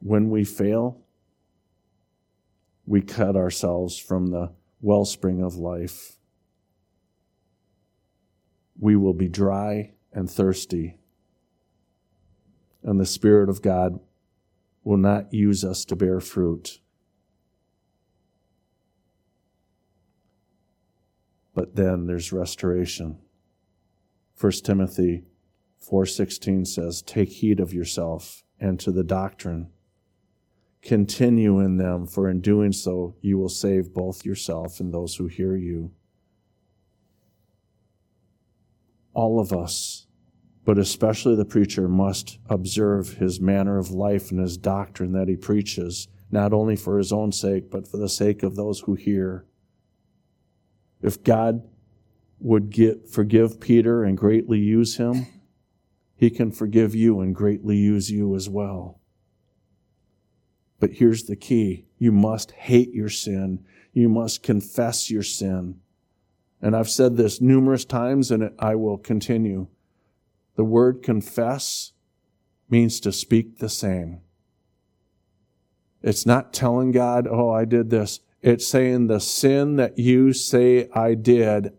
S1: When we fail, we cut ourselves from the wellspring of life. We will be dry and thirsty, and the Spirit of God will not use us to bear fruit. But then there's restoration. 1 Timothy 4:16 says, "Take heed of yourself and to the doctrine. Continue in them, for in doing so you will save both yourself and those who hear you." All of us but especially the preacher must observe his manner of life and his doctrine that he preaches, not only for his own sake, but for the sake of those who hear. If God would get, forgive Peter and greatly use him, he can forgive you and greatly use you as well. But here's the key you must hate your sin, you must confess your sin. And I've said this numerous times, and I will continue. The word confess means to speak the same. It's not telling God, oh, I did this. It's saying the sin that you say I did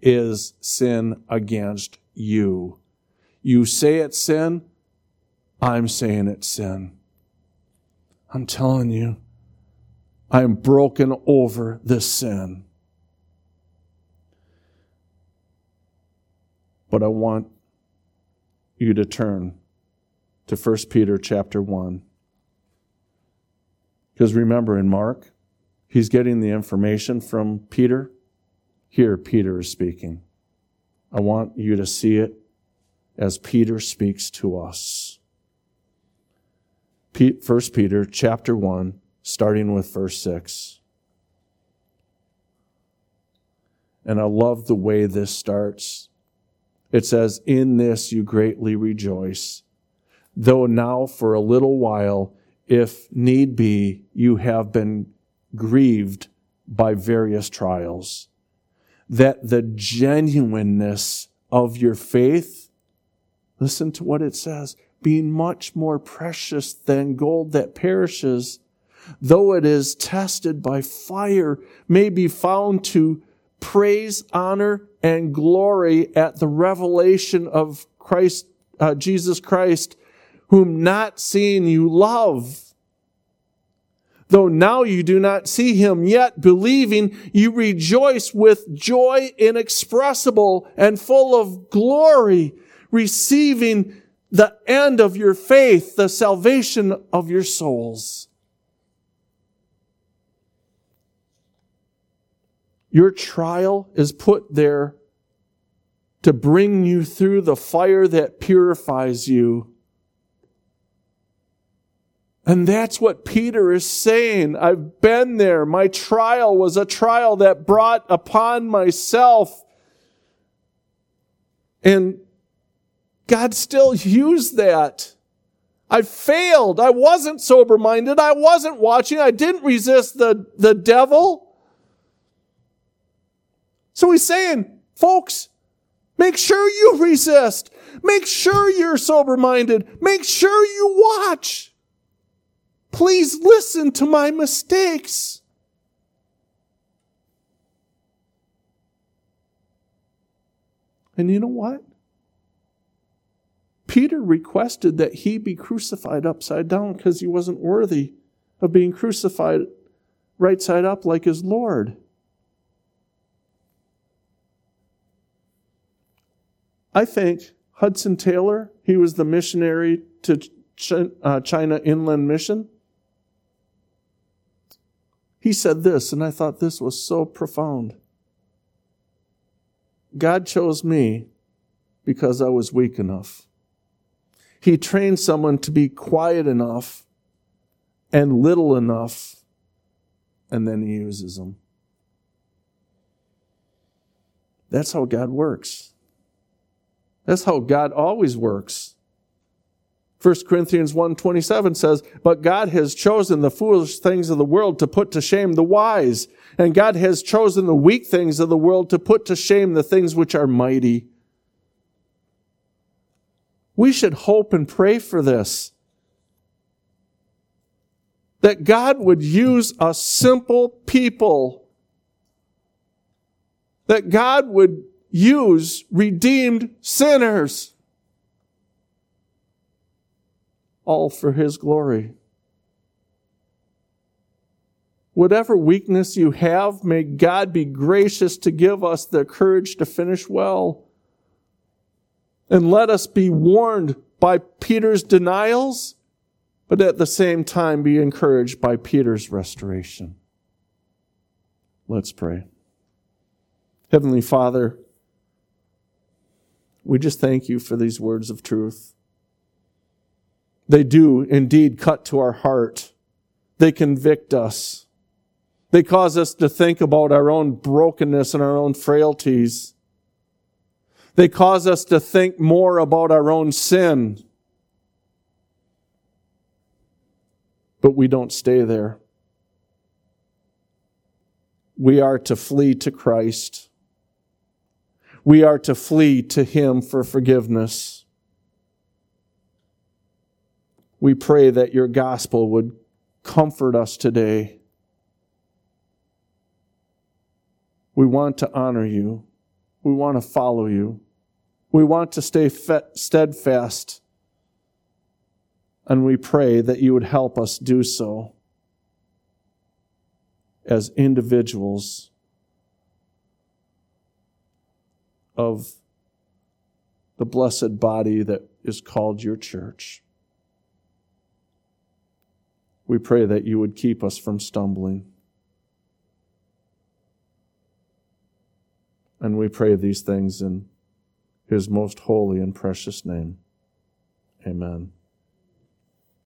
S1: is sin against you. You say it's sin, I'm saying it's sin. I'm telling you, I'm broken over this sin. But I want you to turn to 1 Peter chapter 1. Because remember in Mark, he's getting the information from Peter. Here, Peter is speaking. I want you to see it as Peter speaks to us. 1 Peter chapter 1, starting with verse 6. And I love the way this starts. It says, In this you greatly rejoice, though now for a little while, if need be, you have been grieved by various trials, that the genuineness of your faith, listen to what it says, being much more precious than gold that perishes, though it is tested by fire, may be found to praise, honor, and glory at the revelation of Christ, uh, Jesus Christ, whom not seeing you love. Though now you do not see him, yet believing you rejoice with joy inexpressible and full of glory, receiving the end of your faith, the salvation of your souls. Your trial is put there to bring you through the fire that purifies you. And that's what Peter is saying. I've been there. My trial was a trial that brought upon myself. And God still used that. I failed. I wasn't sober minded. I wasn't watching. I didn't resist the, the devil. So he's saying, folks, make sure you resist. Make sure you're sober minded. Make sure you watch. Please listen to my mistakes. And you know what? Peter requested that he be crucified upside down because he wasn't worthy of being crucified right side up like his Lord. I think Hudson Taylor, he was the missionary to uh, China Inland Mission. He said this, and I thought this was so profound. God chose me because I was weak enough. He trained someone to be quiet enough and little enough, and then he uses them. That's how God works. That's how God always works. 1 Corinthians 1:27 says, "But God has chosen the foolish things of the world to put to shame the wise, and God has chosen the weak things of the world to put to shame the things which are mighty." We should hope and pray for this. That God would use a simple people. That God would use redeemed sinners all for His glory. Whatever weakness you have, may God be gracious to give us the courage to finish well. And let us be warned by Peter's denials, but at the same time be encouraged by Peter's restoration. Let's pray. Heavenly Father, we just thank you for these words of truth. They do indeed cut to our heart. They convict us. They cause us to think about our own brokenness and our own frailties. They cause us to think more about our own sin. But we don't stay there. We are to flee to Christ. We are to flee to Him for forgiveness we pray that your gospel would comfort us today. We want to honor you. We want to follow you. We want to stay steadfast. And we pray that you would help us do so as individuals of the blessed body that is called your church. We pray that you would keep us from stumbling. And we pray these things in his most holy and precious name. Amen.